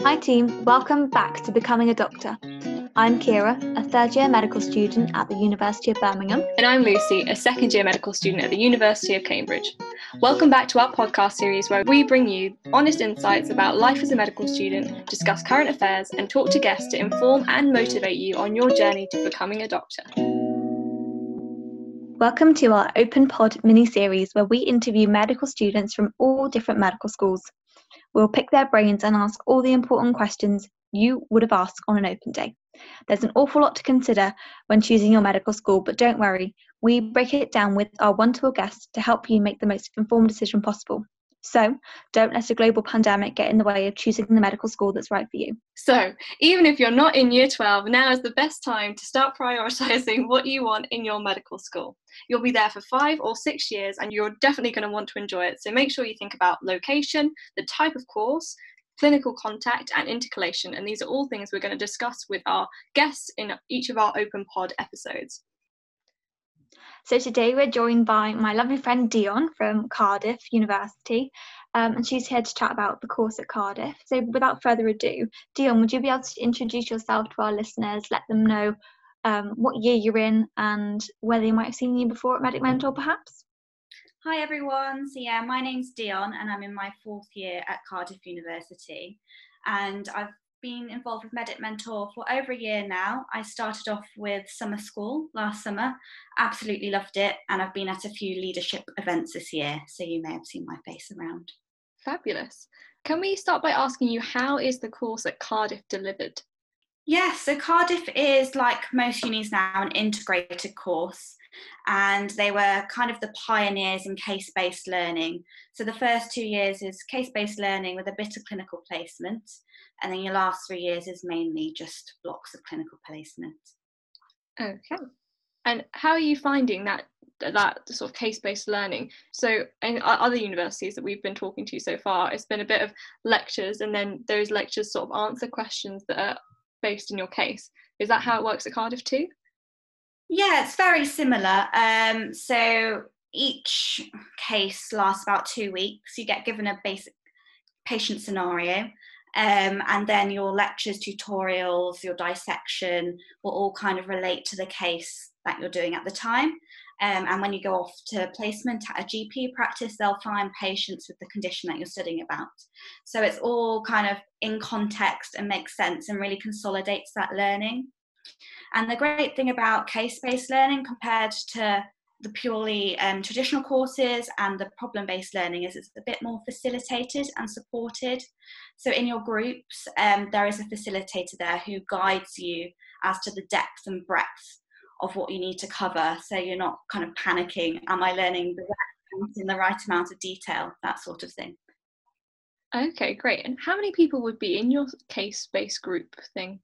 Hi, team. Welcome back to Becoming a Doctor. I'm Kira, a third year medical student at the University of Birmingham. And I'm Lucy, a second year medical student at the University of Cambridge. Welcome back to our podcast series where we bring you honest insights about life as a medical student, discuss current affairs, and talk to guests to inform and motivate you on your journey to becoming a doctor. Welcome to our Open Pod mini series where we interview medical students from all different medical schools. We'll pick their brains and ask all the important questions you would have asked on an open day. There's an awful lot to consider when choosing your medical school, but don't worry, we break it down with our one to one guests to help you make the most informed decision possible. So, don't let a global pandemic get in the way of choosing the medical school that's right for you. So, even if you're not in year 12, now is the best time to start prioritising what you want in your medical school. You'll be there for five or six years and you're definitely going to want to enjoy it. So, make sure you think about location, the type of course, clinical contact, and intercalation. And these are all things we're going to discuss with our guests in each of our Open Pod episodes. So today we're joined by my lovely friend Dion from Cardiff University, um, and she's here to chat about the course at Cardiff. So without further ado, Dion, would you be able to introduce yourself to our listeners, let them know um, what year you're in and whether they might have seen you before at Medic Mentor, perhaps? Hi everyone. So yeah, my name's Dion, and I'm in my fourth year at Cardiff University, and I've been involved with Medic Mentor for over a year now. I started off with summer school last summer, absolutely loved it, and I've been at a few leadership events this year, so you may have seen my face around. Fabulous. Can we start by asking you how is the course at Cardiff delivered? Yes, so Cardiff is like most unis now an integrated course and they were kind of the pioneers in case based learning. So the first two years is case based learning with a bit of clinical placement, and then your last three years is mainly just blocks of clinical placement. Okay. And how are you finding that that sort of case-based learning? So in other universities that we've been talking to so far, it's been a bit of lectures, and then those lectures sort of answer questions that are based in your case. Is that how it works at Cardiff too? Yeah, it's very similar. Um, so each case lasts about two weeks. You get given a basic patient scenario, um, and then your lectures, tutorials, your dissection will all kind of relate to the case that you're doing at the time. Um, and when you go off to placement at a GP practice, they'll find patients with the condition that you're studying about. So it's all kind of in context and makes sense and really consolidates that learning. And the great thing about case based learning compared to the purely um, traditional courses and the problem based learning is it's a bit more facilitated and supported. So, in your groups, um, there is a facilitator there who guides you as to the depth and breadth of what you need to cover. So, you're not kind of panicking, am I learning the right in the right amount of detail, that sort of thing. Okay, great. And how many people would be in your case based group thing?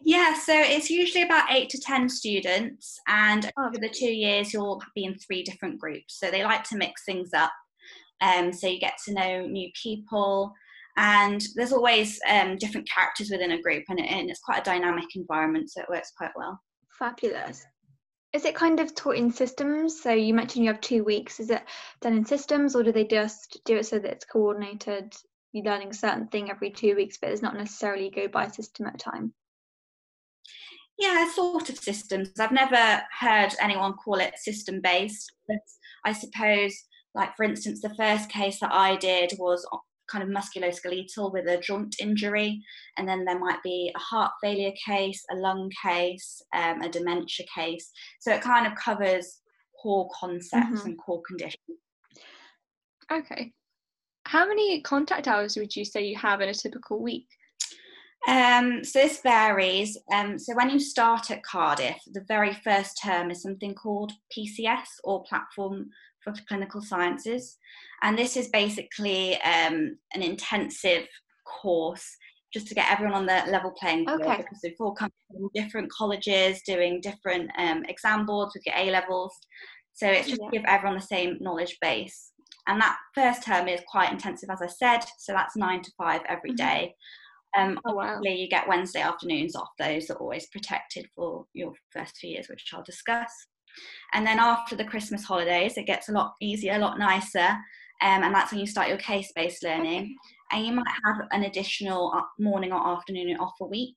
Yeah, so it's usually about eight to 10 students, and over the two years, you'll be in three different groups. So they like to mix things up. Um, so you get to know new people, and there's always um, different characters within a group, and, it, and it's quite a dynamic environment, so it works quite well. Fabulous. Is it kind of taught in systems? So you mentioned you have two weeks. Is it done in systems, or do they just do it so that it's coordinated? You're learning a certain thing every two weeks, but it's not necessarily go by system at a time yeah, sort of systems. I've never heard anyone call it system based, but I suppose, like for instance, the first case that I did was kind of musculoskeletal with a joint injury, and then there might be a heart failure case, a lung case, um, a dementia case. So it kind of covers core concepts mm-hmm. and core conditions. Okay. How many contact hours would you say you have in a typical week? Um, so this varies. Um, so when you start at Cardiff, the very first term is something called PCS or Platform for Clinical Sciences, and this is basically um, an intensive course just to get everyone on the level playing field okay. because we've all come from different colleges doing different um, exam boards with your A levels. So it's just yeah. to give everyone the same knowledge base. And that first term is quite intensive, as I said. So that's nine to five every day. mm-hmm. Um, oh, wow. you get Wednesday afternoons off. Those are always protected for your first few years, which I'll discuss. And then after the Christmas holidays, it gets a lot easier, a lot nicer. Um, and that's when you start your case based learning. and you might have an additional morning or afternoon off a week.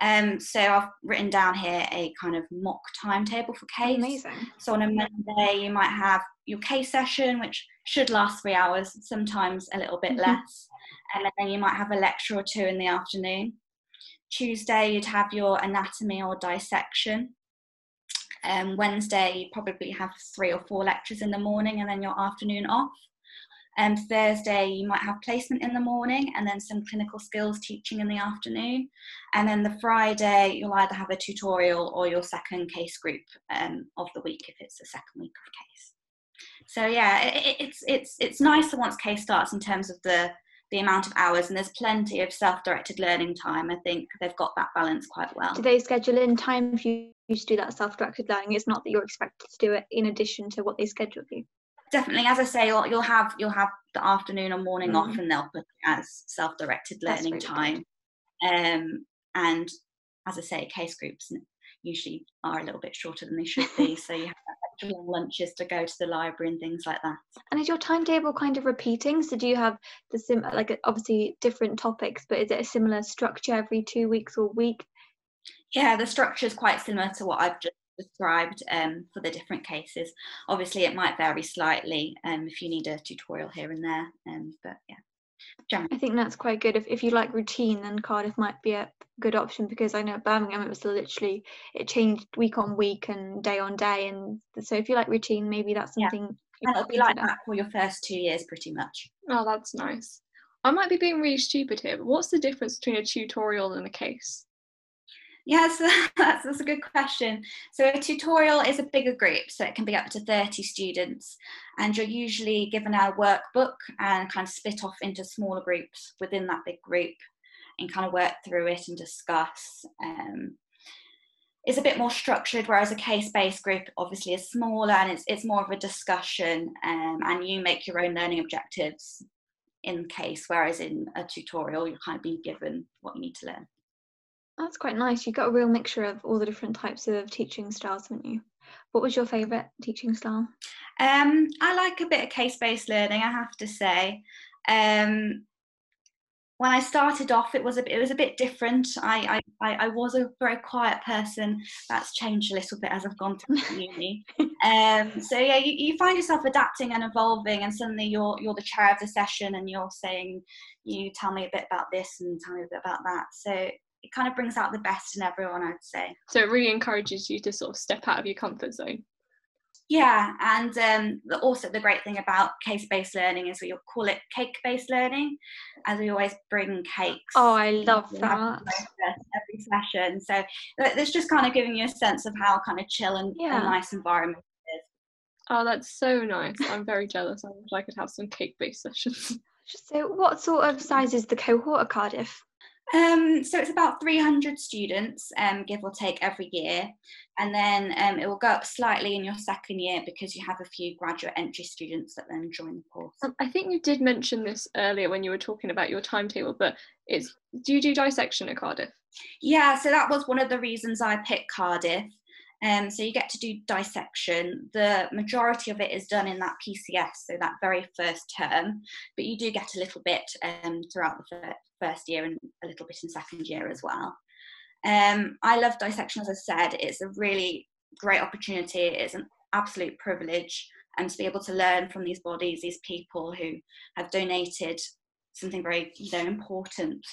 Um, so I've written down here a kind of mock timetable for case. Amazing. So on a Monday, you might have your case session, which should last three hours, sometimes a little bit mm-hmm. less, and then you might have a lecture or two in the afternoon. Tuesday, you'd have your anatomy or dissection. Um, Wednesday, you probably have three or four lectures in the morning and then your afternoon off. And um, Thursday, you might have placement in the morning and then some clinical skills teaching in the afternoon. And then the Friday, you'll either have a tutorial or your second case group um, of the week if it's the second week of case. So yeah, it, it's it's it's nicer once case starts in terms of the the amount of hours and there's plenty of self-directed learning time i think they've got that balance quite well do they schedule in time for you to do that self-directed learning it's not that you're expected to do it in addition to what they schedule you definitely as i say you'll, you'll have you'll have the afternoon or morning mm. off and they'll put it as self-directed learning really time um, and as i say case groups usually are a little bit shorter than they should be so you have lunches to go to the library and things like that. And is your timetable kind of repeating? So do you have the sim like obviously different topics, but is it a similar structure every two weeks or week? Yeah, the structure is quite similar to what I've just described um, for the different cases. Obviously, it might vary slightly um, if you need a tutorial here and there, um, but yeah. I think that's quite good. If, if you like routine, then Cardiff might be a good option because I know at Birmingham it was literally it changed week on week and day on day, and so if you like routine, maybe that's something. Yeah. It'll be like that for your first two years, pretty much. Oh, that's nice. I might be being really stupid here, but what's the difference between a tutorial and a case? Yes, that's, that's a good question. So a tutorial is a bigger group, so it can be up to 30 students, and you're usually given a workbook and kind of split off into smaller groups within that big group and kind of work through it and discuss. Um, it's a bit more structured, whereas a case-based group obviously is smaller and it's, it's more of a discussion um, and you make your own learning objectives in case, whereas in a tutorial you're kind of being given what you need to learn. That's quite nice. You've got a real mixture of all the different types of teaching styles, haven't you? What was your favourite teaching style? Um, I like a bit of case-based learning, I have to say. Um, when I started off, it was a it was a bit different. I, I I was a very quiet person. That's changed a little bit as I've gone to uni. um, so yeah, you, you find yourself adapting and evolving, and suddenly you're you're the chair of the session, and you're saying, "You tell me a bit about this and tell me a bit about that." So it kind of brings out the best in everyone, I'd say. So it really encourages you to sort of step out of your comfort zone. Yeah, and um, also the great thing about case-based learning is we call it cake-based learning, as we always bring cakes. Oh, I love that. Every session, so it's just kind of giving you a sense of how kind of chill and, yeah. and nice environment it is. Oh, that's so nice. I'm very jealous. I wish I could have some cake-based sessions. So, what sort of size is the cohort at Cardiff? Um, so it's about 300 students, um, give or take, every year. And then um, it will go up slightly in your second year because you have a few graduate entry students that then join the course. Um, I think you did mention this earlier when you were talking about your timetable, but it's do you do dissection at Cardiff? Yeah, so that was one of the reasons I picked Cardiff. Um, so you get to do dissection. The majority of it is done in that PCS, so that very first term, but you do get a little bit um, throughout the first year and a little bit in second year as well. Um, I love dissection, as I said. It's a really great opportunity. It's an absolute privilege, and to be able to learn from these bodies, these people who have donated something very, you know, important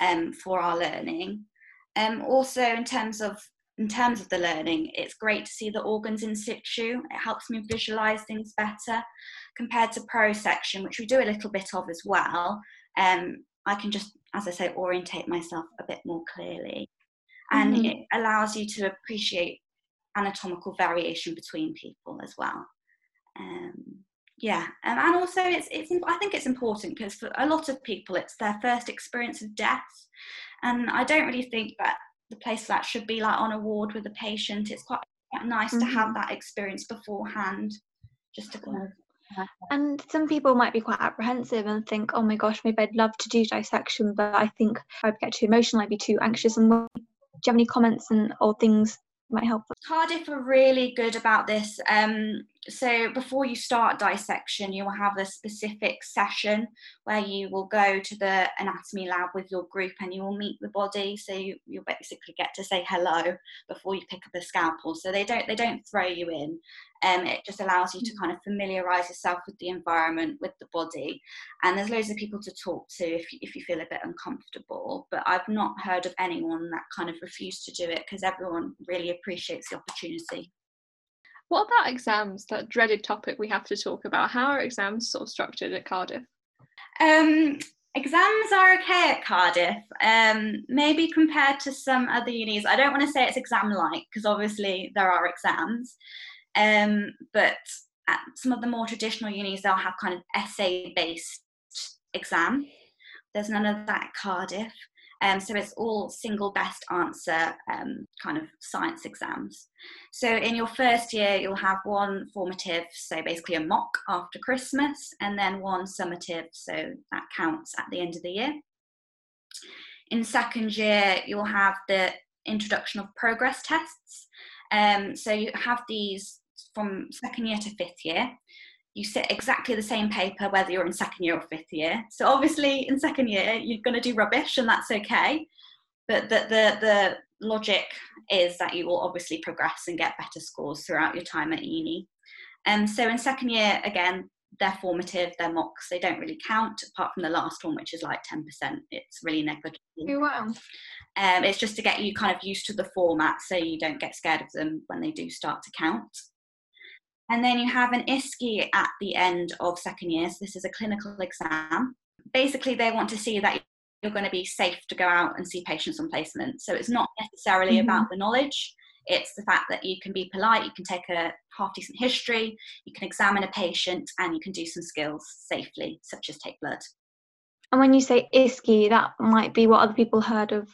um, for our learning. Um, also, in terms of in terms of the learning, it's great to see the organs in situ. It helps me visualize things better compared to prosection, which we do a little bit of as well. Um, I can just, as I say, orientate myself a bit more clearly. And mm-hmm. it allows you to appreciate anatomical variation between people as well. Um, yeah, um, and also it's, it's I think it's important because for a lot of people it's their first experience of death, and I don't really think that the place that should be like on a ward with a patient. It's quite, quite nice mm-hmm. to have mm-hmm. that experience beforehand, just to kind of. And some people might be quite apprehensive and think, oh my gosh, maybe I'd love to do dissection, but I think I'd get too emotional, I'd be too anxious. And do you have any comments and or things might help? Cardiff are really good about this. Um, so before you start dissection, you will have a specific session where you will go to the anatomy lab with your group and you will meet the body. So you, you basically get to say hello before you pick up a scalpel. So they don't they don't throw you in. Um, it just allows you to kind of familiarize yourself with the environment, with the body. And there's loads of people to talk to if you, if you feel a bit uncomfortable. But I've not heard of anyone that kind of refused to do it because everyone really appreciates the opportunity. What about exams, that dreaded topic we have to talk about? How are exams sort of structured at Cardiff? Um, exams are okay at Cardiff, um, maybe compared to some other unis. I don't want to say it's exam like because obviously there are exams, um, but at some of the more traditional unis, they'll have kind of essay based exam. There's none of that at Cardiff. Um, so it's all single best answer um, kind of science exams. So in your first year, you'll have one formative, so basically a mock after Christmas, and then one summative, so that counts at the end of the year. In second year, you'll have the introduction of progress tests. Um, so you have these from second year to fifth year you sit exactly the same paper whether you're in second year or fifth year. So obviously in second year you're going to do rubbish and that's okay. But the, the, the logic is that you will obviously progress and get better scores throughout your time at uni. And um, so in second year, again, they're formative, they're mocks, they don't really count apart from the last one, which is like 10%. It's really negligible. Oh, wow. Um, it's just to get you kind of used to the format so you don't get scared of them when they do start to count. And then you have an ISCE at the end of second year. So this is a clinical exam. Basically, they want to see that you're going to be safe to go out and see patients on placement. So it's not necessarily mm-hmm. about the knowledge. It's the fact that you can be polite, you can take a half decent history, you can examine a patient, and you can do some skills safely, such as take blood. And when you say ISCE, that might be what other people heard of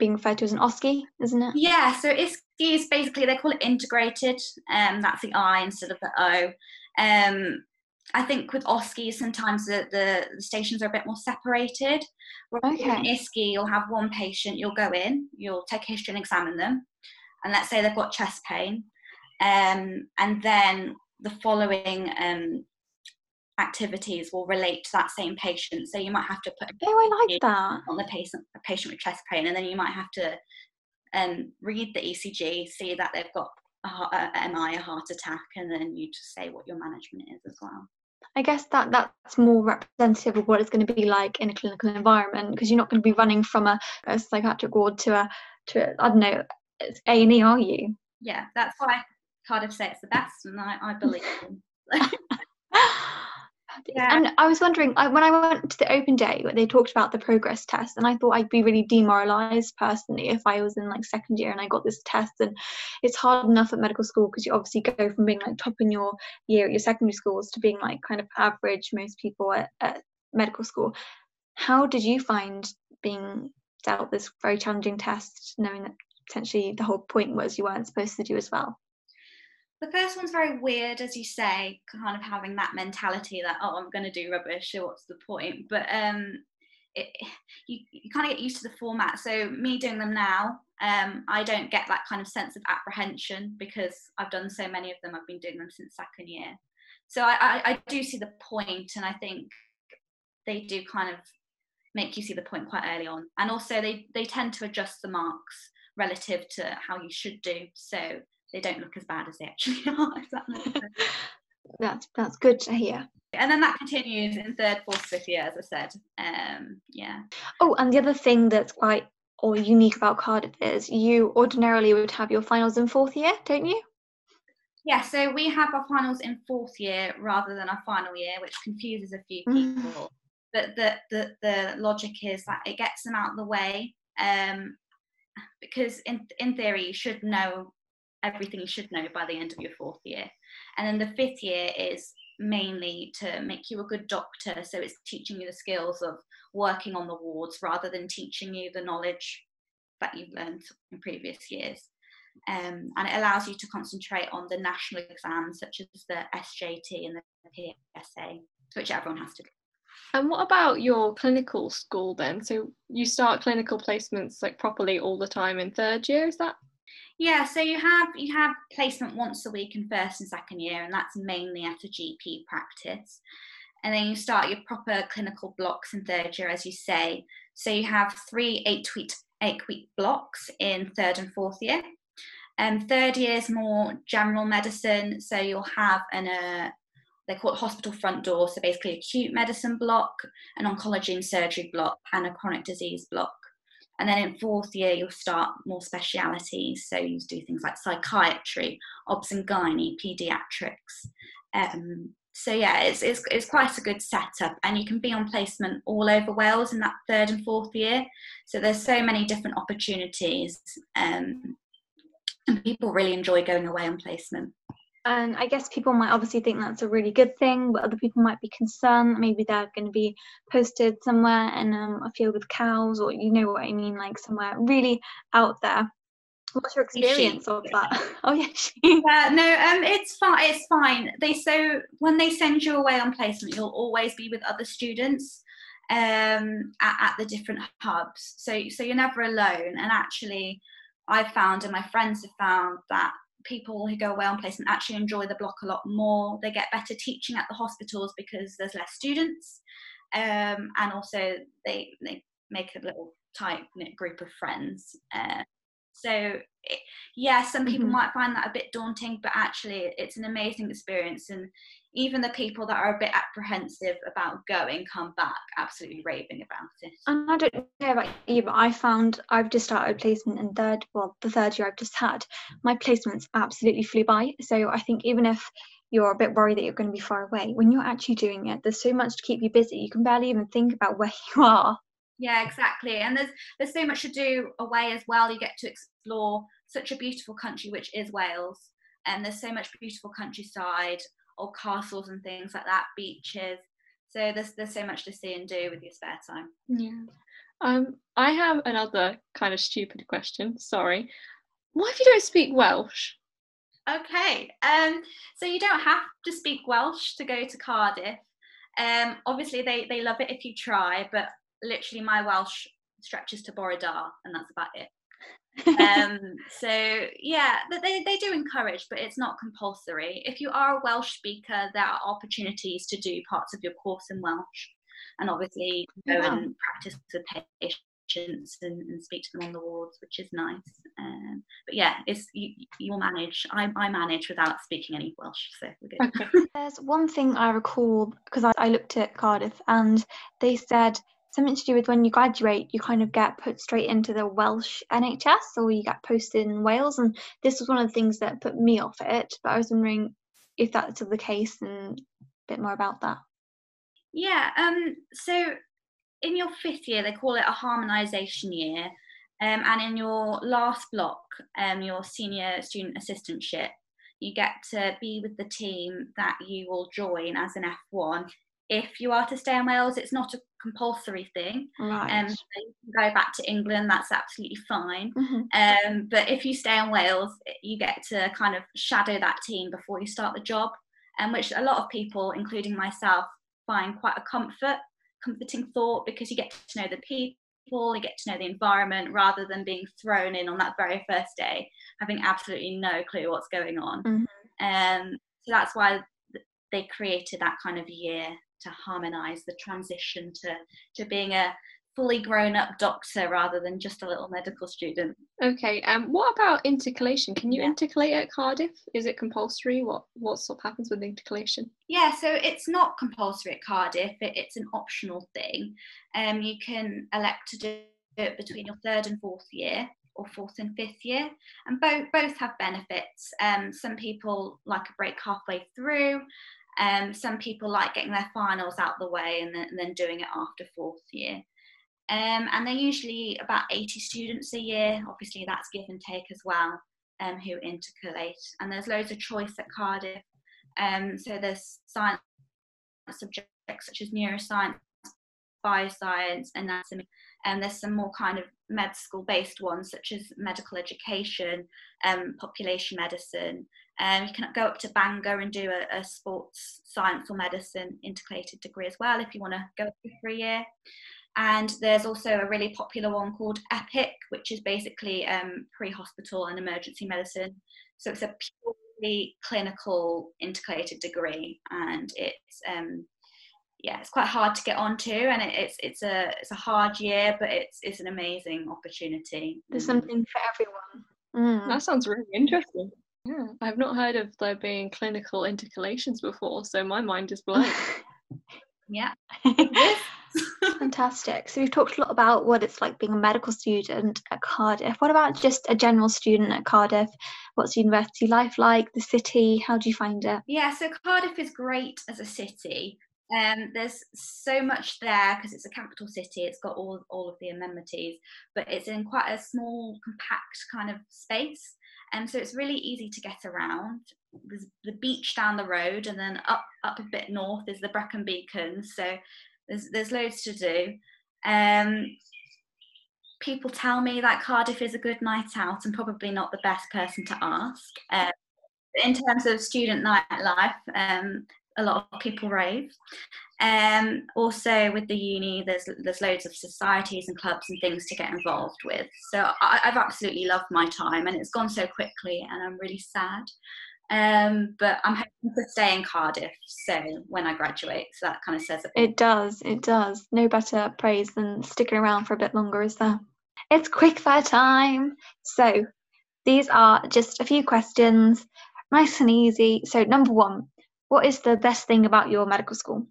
being referred to as an OSCE, isn't it? Yeah, so ISCE is basically, they call it integrated, um, that's the I instead of the O. Um, I think with OSCE, sometimes the, the, the, stations are a bit more separated. Okay. In ISCE, you'll have one patient, you'll go in, you'll take history and examine them. And let's say they've got chest pain. Um, and then the following um, activities will relate to that same patient. So you might have to put oh, I like that on the patient, a patient with chest pain, and then you might have to um, read the ECG, see that they've got a, a MI, a heart attack, and then you just say what your management is as well. I guess that that's more representative of what it's going to be like in a clinical environment because you're not going to be running from a, a psychiatric ward to a to I don't know A and E, are you? Yeah, that's why Cardiff say it's the best, and I, I believe. Yeah. And I was wondering, I, when I went to the open day, they talked about the progress test, and I thought I'd be really demoralized personally if I was in like second year and I got this test. And it's hard enough at medical school because you obviously go from being like top in your year at your secondary schools to being like kind of average, most people at, at medical school. How did you find being dealt this very challenging test, knowing that potentially the whole point was you weren't supposed to do as well? The first one's very weird, as you say, kind of having that mentality that oh, I'm going to do rubbish, so what's the point? But um, it, you, you kind of get used to the format. So me doing them now, um, I don't get that kind of sense of apprehension because I've done so many of them. I've been doing them since second year, so I, I, I do see the point, and I think they do kind of make you see the point quite early on, and also they they tend to adjust the marks relative to how you should do. So they don't look as bad as they actually are. That that's that's good to hear. And then that continues in third, fourth, fifth year, as I said. Um, yeah. Oh, and the other thing that's quite or unique about Cardiff is you ordinarily would have your finals in fourth year, don't you? Yeah, so we have our finals in fourth year rather than our final year, which confuses a few mm. people. But the, the the logic is that it gets them out of the way. Um, because in in theory you should know everything you should know by the end of your fourth year. And then the fifth year is mainly to make you a good doctor. So it's teaching you the skills of working on the wards rather than teaching you the knowledge that you've learned in previous years. Um, and it allows you to concentrate on the national exams such as the SJT and the PSA, which everyone has to do. And what about your clinical school then? So you start clinical placements like properly all the time in third year, is that Yeah, so you have you have placement once a week in first and second year, and that's mainly at a GP practice. And then you start your proper clinical blocks in third year, as you say. So you have three eight week eight week blocks in third and fourth year. Um, third year is more general medicine, so you'll have an uh, they call it hospital front door, so basically acute medicine block, an oncology and surgery block, and a chronic disease block. And then in fourth year, you'll start more specialities. So you do things like psychiatry, obs and gynae, pediatrics. Um, so yeah, it's, it's, it's quite a good setup, and you can be on placement all over Wales in that third and fourth year. So there's so many different opportunities, um, and people really enjoy going away on placement. And I guess people might obviously think that's a really good thing, but other people might be concerned that maybe they're going to be posted somewhere in um, a field with cows, or you know what I mean, like somewhere really out there. What's your experience of that? oh yeah, yeah. No, um, it's fine. It's fine. They so when they send you away on placement, you'll always be with other students um, at, at the different hubs. So so you're never alone. And actually, I've found, and my friends have found that people who go away on placement actually enjoy the block a lot more. They get better teaching at the hospitals because there's less students, um, and also they they make a little tight knit group of friends. Uh, so it, yeah, some people mm-hmm. might find that a bit daunting, but actually it's an amazing experience and even the people that are a bit apprehensive about going come back absolutely raving about it. And I don't know about you, but I found I've just started placement in third, well, the third year I've just had, my placements absolutely flew by. So I think even if you're a bit worried that you're going to be far away, when you're actually doing it, there's so much to keep you busy. You can barely even think about where you are. Yeah, exactly. And there's there's so much to do away as well. You get to explore such a beautiful country, which is Wales. And there's so much beautiful countryside or castles and things like that, beaches. So there's there's so much to see and do with your spare time. Yeah. Um, I have another kind of stupid question. Sorry. What if you don't speak Welsh? Okay. Um, so you don't have to speak Welsh to go to Cardiff. Um, obviously they they love it if you try, but literally my Welsh stretches to Bore da, and that's about it um, so yeah, they, they do encourage, but it's not compulsory. If you are a Welsh speaker, there are opportunities to do parts of your course in Welsh, and obviously go yeah. and practice with patients and, and, speak to them on the wards, which is nice. Um, but yeah, it's you, you'll manage. I, I manage without speaking any Welsh, so we're good. Okay. There's one thing I recall because I, I looked at Cardiff, and they said something to do with when you graduate, you kind of get put straight into the Welsh NHS or you get posted in Wales. And this was one of the things that put me off it. But I was wondering if that's still the case and a bit more about that. Yeah, um, so in your fifth year, they call it a harmonisation year. Um, and in your last block, um, your senior student assistantship, you get to be with the team that you will join as an F1 if you are to stay in Wales, it's not a compulsory thing. Right. Um, so you can go back to England, that's absolutely fine. Mm-hmm. Um, but if you stay in Wales, you get to kind of shadow that team before you start the job, and um, which a lot of people, including myself, find quite a comfort, comforting thought because you get to know the people, you get to know the environment rather than being thrown in on that very first day, having absolutely no clue what's going on. Mm-hmm. Um, so that's why they created that kind of year to harmonize the transition to to being a fully grown up doctor rather than just a little medical student. Okay, um, what about intercalation? Can you yeah. intercalate at Cardiff? Is it compulsory? What what sort of happens with intercalation? Yeah, so it's not compulsory at Cardiff. It, it's an optional thing. Um, you can elect to do it between your third and fourth year, or fourth and fifth year, and both both have benefits. Um, some people like a break halfway through, um, some people like getting their finals out the way and then, and then doing it after fourth year. Um, and they're usually about 80 students a year. Obviously, that's give and take as well, um, who intercalate. And there's loads of choice at Cardiff. Um, so there's science subjects such as neuroscience, bioscience, anatomy, and there's some more kind of med school based ones such as medical education, um, population medicine. Um, you can go up to Bangor and do a, a, sports science or medicine integrated degree as well if you want to go for a year. And there's also a really popular one called EPIC, which is basically um, pre hospital and emergency medicine. So it's a purely clinical integrated degree, and it's um, yeah, it's quite hard to get onto, and it, it's it's a it's a hard year, but it's it's an amazing opportunity. There's something for everyone. Mm. That sounds really interesting. Yeah, I've not heard of there being clinical intercalations before, so my mind is blown. yeah. Fantastic. So we've talked a lot about what it's like being a medical student at Cardiff. What about just a general student at Cardiff? What's university life like? The city? How do you find it? Yeah, so Cardiff is great as a city. Um, there's so much there because it's a capital city. It's got all all of the amenities, but it's in quite a small, compact kind of space, and so it's really easy to get around. There's the beach down the road, and then up up a bit north is the Brecon Beacons. So there's there's loads to do. Um, people tell me that Cardiff is a good night out, and probably not the best person to ask. Um, in terms of student nightlife, um, a lot of people rave. Um, also with the uni, there's there's loads of societies and clubs and things to get involved with. So I, have absolutely loved my time, and it's gone so quickly, and I'm really sad. Um, but I'm hoping to stay in Cardiff so when I graduate. So that kind of says it. It does. It does. No better praise than sticking around for a bit longer, is there? It's quick fire time. So these are just a few questions, nice and easy. So number one, what is the best thing about your medical school?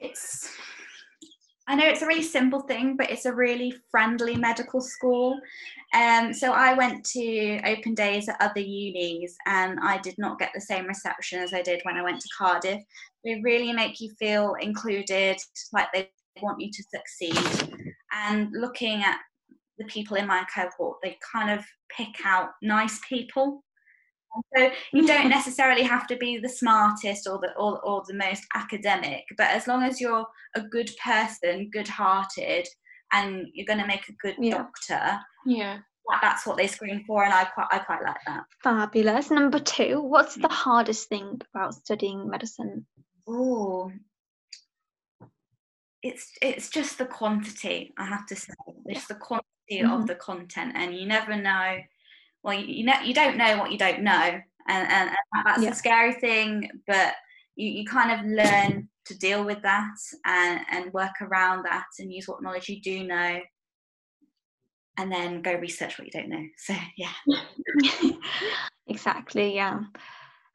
It's I know it's a really simple thing, but it's a really friendly medical school. Um, so I went to open days at other unis and I did not get the same reception as I did when I went to Cardiff. They really make you feel included, like they want you to succeed. And looking at the people in my cohort, they kind of pick out nice people so you don't necessarily have to be the smartest or the or, or the most academic, but as long as you're a good person, good-hearted, and you're going to make a good yeah. doctor, yeah, that's what they screen for, and I quite I quite like that. Fabulous. Number two, what's the hardest thing about studying medicine? Oh, it's it's just the quantity. I have to say, it's the quantity mm-hmm. of the content, and you never know well you, you know you don't know what you don't know and, and, and that's yeah. the scary thing but you, you kind of learn to deal with that and, and work around that and use what knowledge you do know and then go research what you don't know. So yeah. Exactly yeah.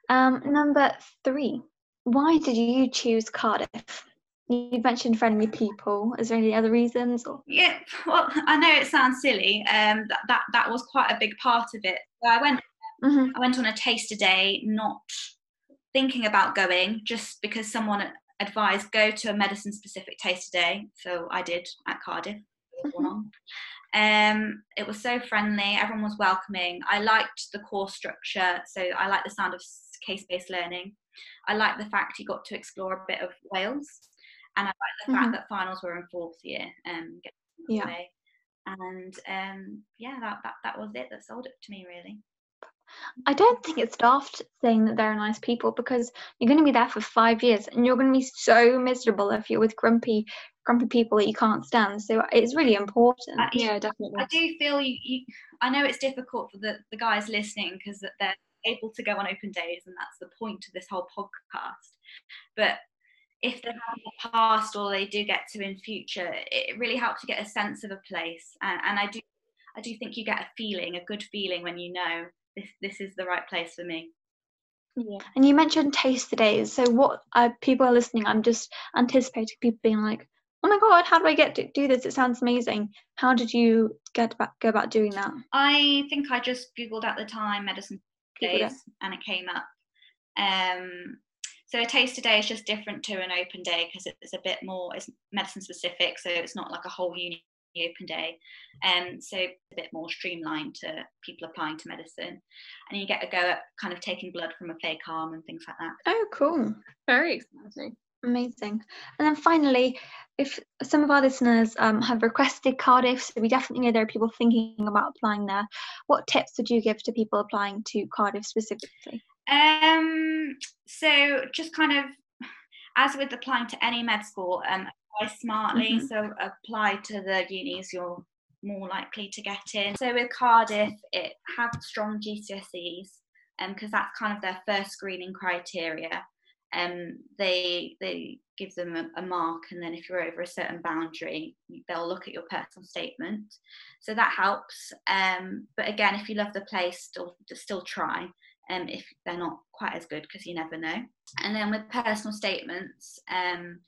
Um, number three why did you choose cardiff you mentioned friendly people. Is there any other reasons? Or? Yeah, well, I know it sounds silly. Um, that, that that was quite a big part of it. So I went, mm-hmm. I went on a taster day, not thinking about going, just because someone advised go to a medicine specific taster day. So I did at Cardiff. Mm-hmm. Um, it was so friendly. Everyone was welcoming. I liked the course structure, so I like the sound of case based learning. I like the fact you got to explore a bit of Wales and I like the mm-hmm. fact that finals were in fourth year. Um, yeah. Away. And um, yeah, that, that that was it. That sold it to me really. I don't think it's daft saying that they're nice people because you're going to be there for five years and you're going to be so miserable if you're with grumpy, grumpy people that you can't stand. So it's really important. Yeah, definitely. I do feel you. you I know it's difficult for the the guys listening because they're able to go on open days and that's the point of this whole podcast. But if they have in the past or they do get to in future, it really helps you get a sense of a place. And, and I do, I do think you get a feeling, a good feeling when you know this this is the right place for me. Yeah. And you mentioned taster days. So what uh, people are listening, I'm just anticipating people being like, "Oh my god, how do I get to do this? It sounds amazing." How did you get about, go about doing that? I think I just googled at the time medicine days, and it came up. Um, so a taster day is just different to an open day because it's a bit more it's medicine specific, so it's not like a whole uni open day. Um, so a bit more streamlined to people applying to medicine. And you get a go at kind of taking blood from a play calm and things like that. Oh, cool. Very exciting. Amazing. And then finally, if some of our listeners um, have requested Cardiff, so we definitely know there are people thinking about applying there, what tips would you give to people applying to Cardiff specifically? Um, so just kind of as with applying to any med school, um, apply smartly. Mhm. So apply to the unis you're more likely to get in. So with Cardiff, it have strong GCSEs, because that's kind of their first screening criteria. Um, they they give them a, a mark, and then if you're over a certain boundary, they'll look at your personal statement. So that helps. Um, but again, if you love the place, still still try. Um, if they're not quite as good, because you never know. And then with personal statements, um,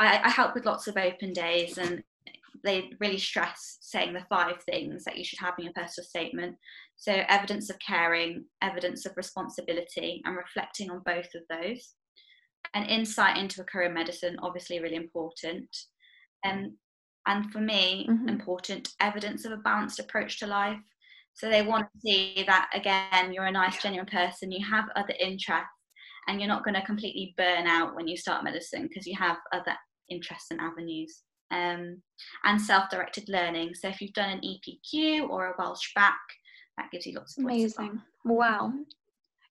I, I help with lots of open days, and they really stress saying the five things that you should have in your personal statement. So, evidence of caring, evidence of responsibility, and reflecting on both of those. An insight into a career in medicine, obviously, really important. Um, and for me, Mhm. important evidence of a balanced approach to life. So, they want to see that again, you're a nice, genuine person, you have other interests, and you're not going to completely burn out when you start medicine because you have other interests and avenues. Um, and self-directed learning. So if you've done an EPQ or a Welsh Bacc, that gives you lots of. Amazing. Wow.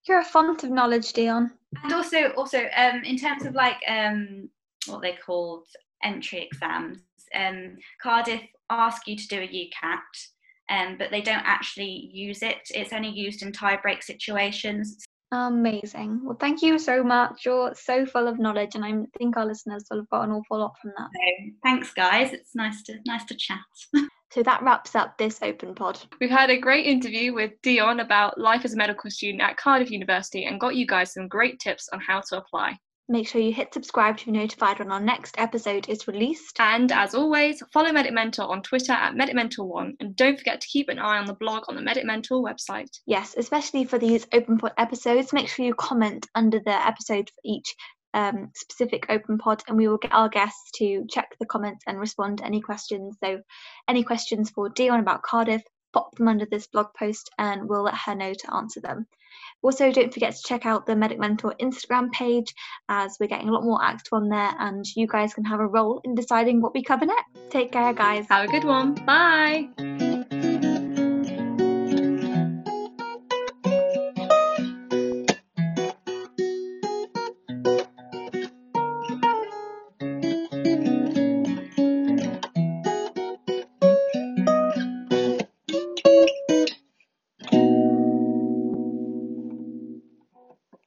You're a font of knowledge, Dion. And also, also um, in terms of like um, what they called entry exams, um, Cardiff ask you to do a UCAT, um, but they don't actually use it. It's only used in tie-break situations. Amazing. Well, thank you so much. You're so full of knowledge, and I think our listeners will have got an awful lot from that. So thanks, guys. It's nice to nice to chat. So that wraps up this open pod. We've had a great interview with Dion about life as a medical student at Cardiff University and got you guys some great tips on how to apply. Make sure you hit subscribe to be notified when our next episode is released. And as always, follow Medic Mentor on Twitter at Medic Mentor One, and don't forget to keep an eye on the blog on the Medic Mentor website. Yes, especially for these open pod episodes, make sure you comment under the episode for each um, specific open pod, and we will get our guests to check the comments and respond to any questions. So, any questions for Dion about Cardiff, pop them under this blog post, and we'll let her know to answer them. Also, don't forget to check out the Medic Mentor Instagram page as we're getting a lot more active on there, and you guys can have a role in deciding what we cover next. Take care, guys. Have a good one. Bye.